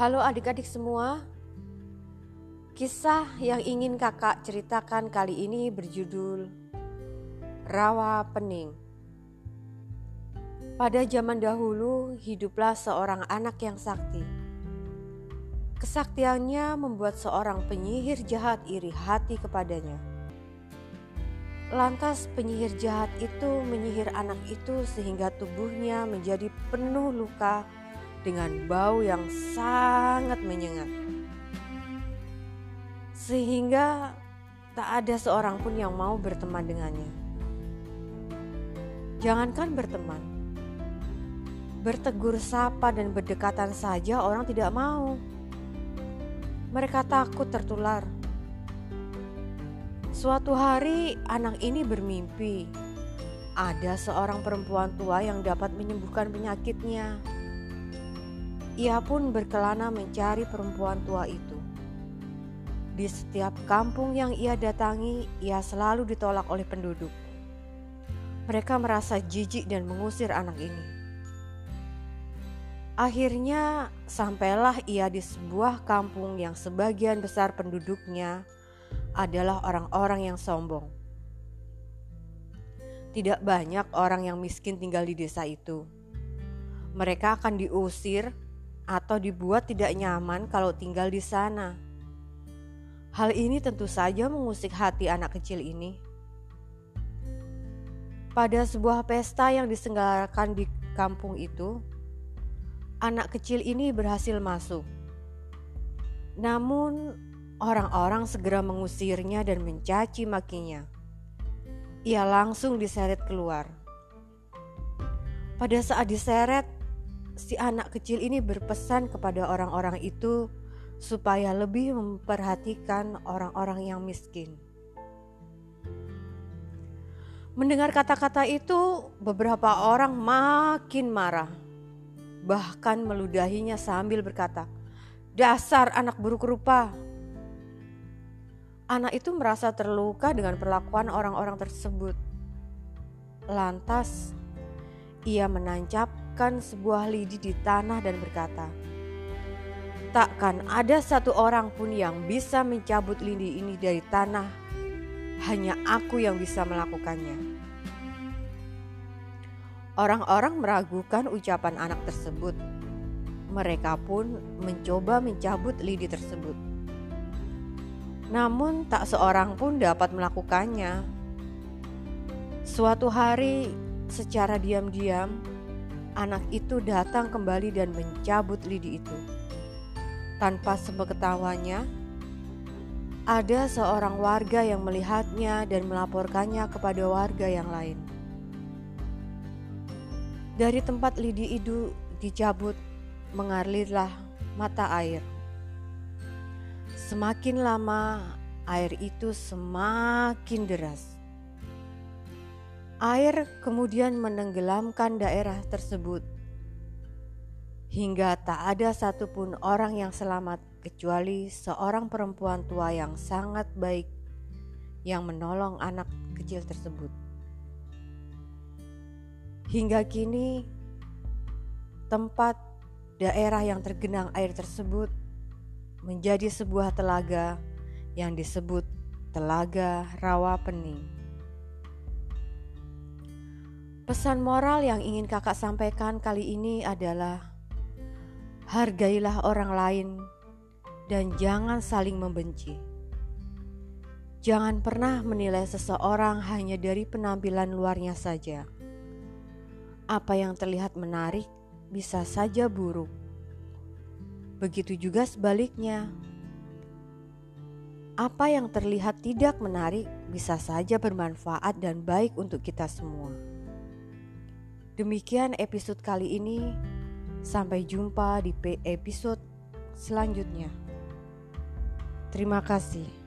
Halo adik-adik semua. Kisah yang ingin kakak ceritakan kali ini berjudul Rawa Pening. Pada zaman dahulu hiduplah seorang anak yang sakti. Kesaktiannya membuat seorang penyihir jahat iri hati kepadanya. Lantas penyihir jahat itu menyihir anak itu sehingga tubuhnya menjadi penuh luka dengan bau yang sangat menyengat. Sehingga tak ada seorang pun yang mau berteman dengannya. Jangankan berteman, bertegur sapa dan berdekatan saja orang tidak mau. Mereka takut tertular. Suatu hari anak ini bermimpi ada seorang perempuan tua yang dapat menyembuhkan penyakitnya. Ia pun berkelana mencari perempuan tua itu. Di setiap kampung yang ia datangi, ia selalu ditolak oleh penduduk. Mereka merasa jijik dan mengusir anak ini. Akhirnya, sampailah ia di sebuah kampung yang sebagian besar penduduknya adalah orang-orang yang sombong. Tidak banyak orang yang miskin tinggal di desa itu. Mereka akan diusir atau dibuat tidak nyaman kalau tinggal di sana. Hal ini tentu saja mengusik hati anak kecil ini. Pada sebuah pesta yang diselenggarakan di kampung itu, anak kecil ini berhasil masuk. Namun, orang-orang segera mengusirnya dan mencaci makinya. Ia langsung diseret keluar. Pada saat diseret, si anak kecil ini berpesan kepada orang-orang itu supaya lebih memperhatikan orang-orang yang miskin. Mendengar kata-kata itu, beberapa orang makin marah, bahkan meludahinya sambil berkata, "Dasar anak buruk rupa!" Anak itu merasa terluka dengan perlakuan orang-orang tersebut. Lantas, ia menancap meletakkan sebuah lidi di tanah dan berkata, Takkan ada satu orang pun yang bisa mencabut lidi ini dari tanah, hanya aku yang bisa melakukannya. Orang-orang meragukan ucapan anak tersebut. Mereka pun mencoba mencabut lidi tersebut. Namun, tak seorang pun dapat melakukannya. Suatu hari, secara diam-diam, anak itu datang kembali dan mencabut lidi itu. Tanpa sepengetahuannya, ada seorang warga yang melihatnya dan melaporkannya kepada warga yang lain. Dari tempat lidi itu dicabut, mengalirlah mata air. Semakin lama, air itu semakin deras. Air kemudian menenggelamkan daerah tersebut, hingga tak ada satupun orang yang selamat kecuali seorang perempuan tua yang sangat baik yang menolong anak kecil tersebut. Hingga kini, tempat daerah yang tergenang air tersebut menjadi sebuah telaga yang disebut Telaga Rawa Pening. Pesan moral yang ingin kakak sampaikan kali ini adalah hargailah orang lain dan jangan saling membenci. Jangan pernah menilai seseorang hanya dari penampilan luarnya saja. Apa yang terlihat menarik bisa saja buruk. Begitu juga sebaliknya. Apa yang terlihat tidak menarik bisa saja bermanfaat dan baik untuk kita semua. Demikian episode kali ini. Sampai jumpa di episode selanjutnya. Terima kasih.